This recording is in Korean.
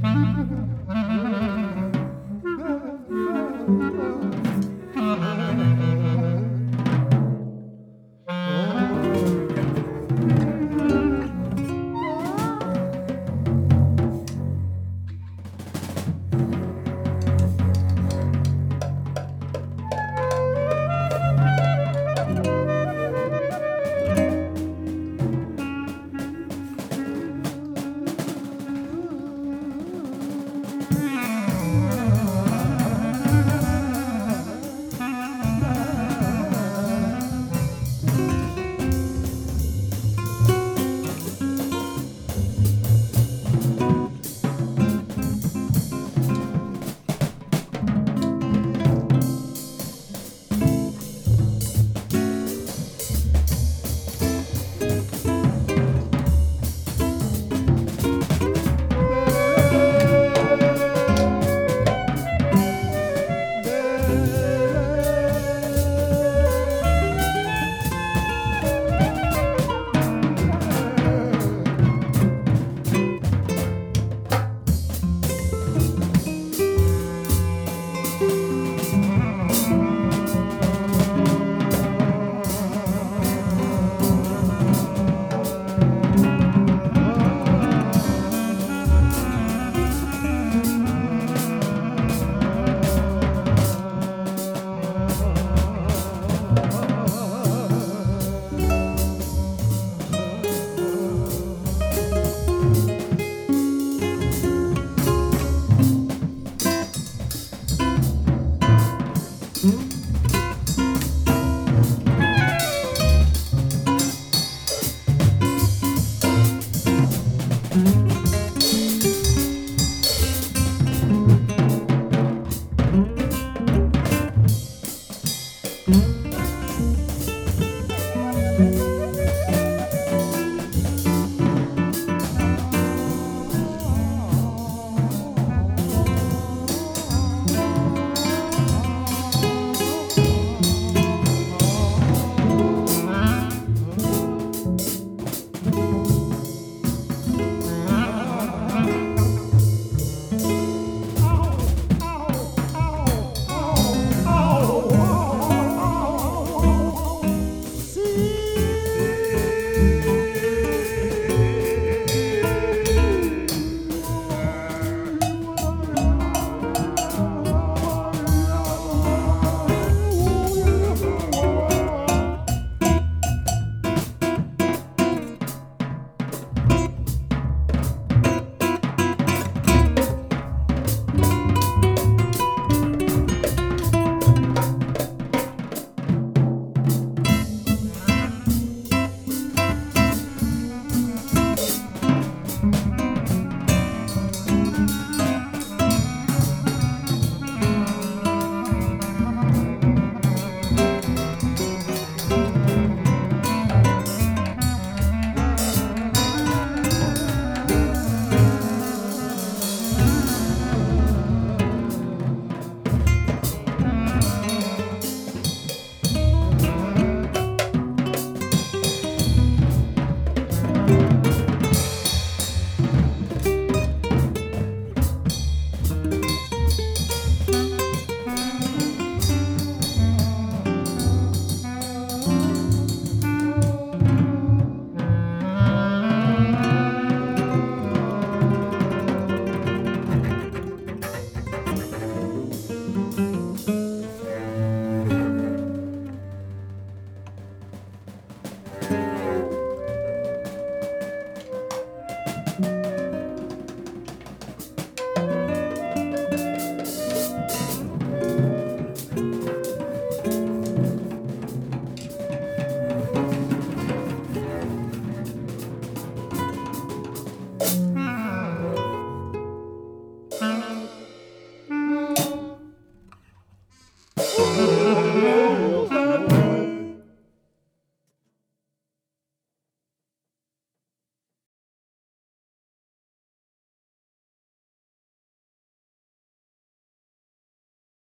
Mm-hmm. Mm-hmm.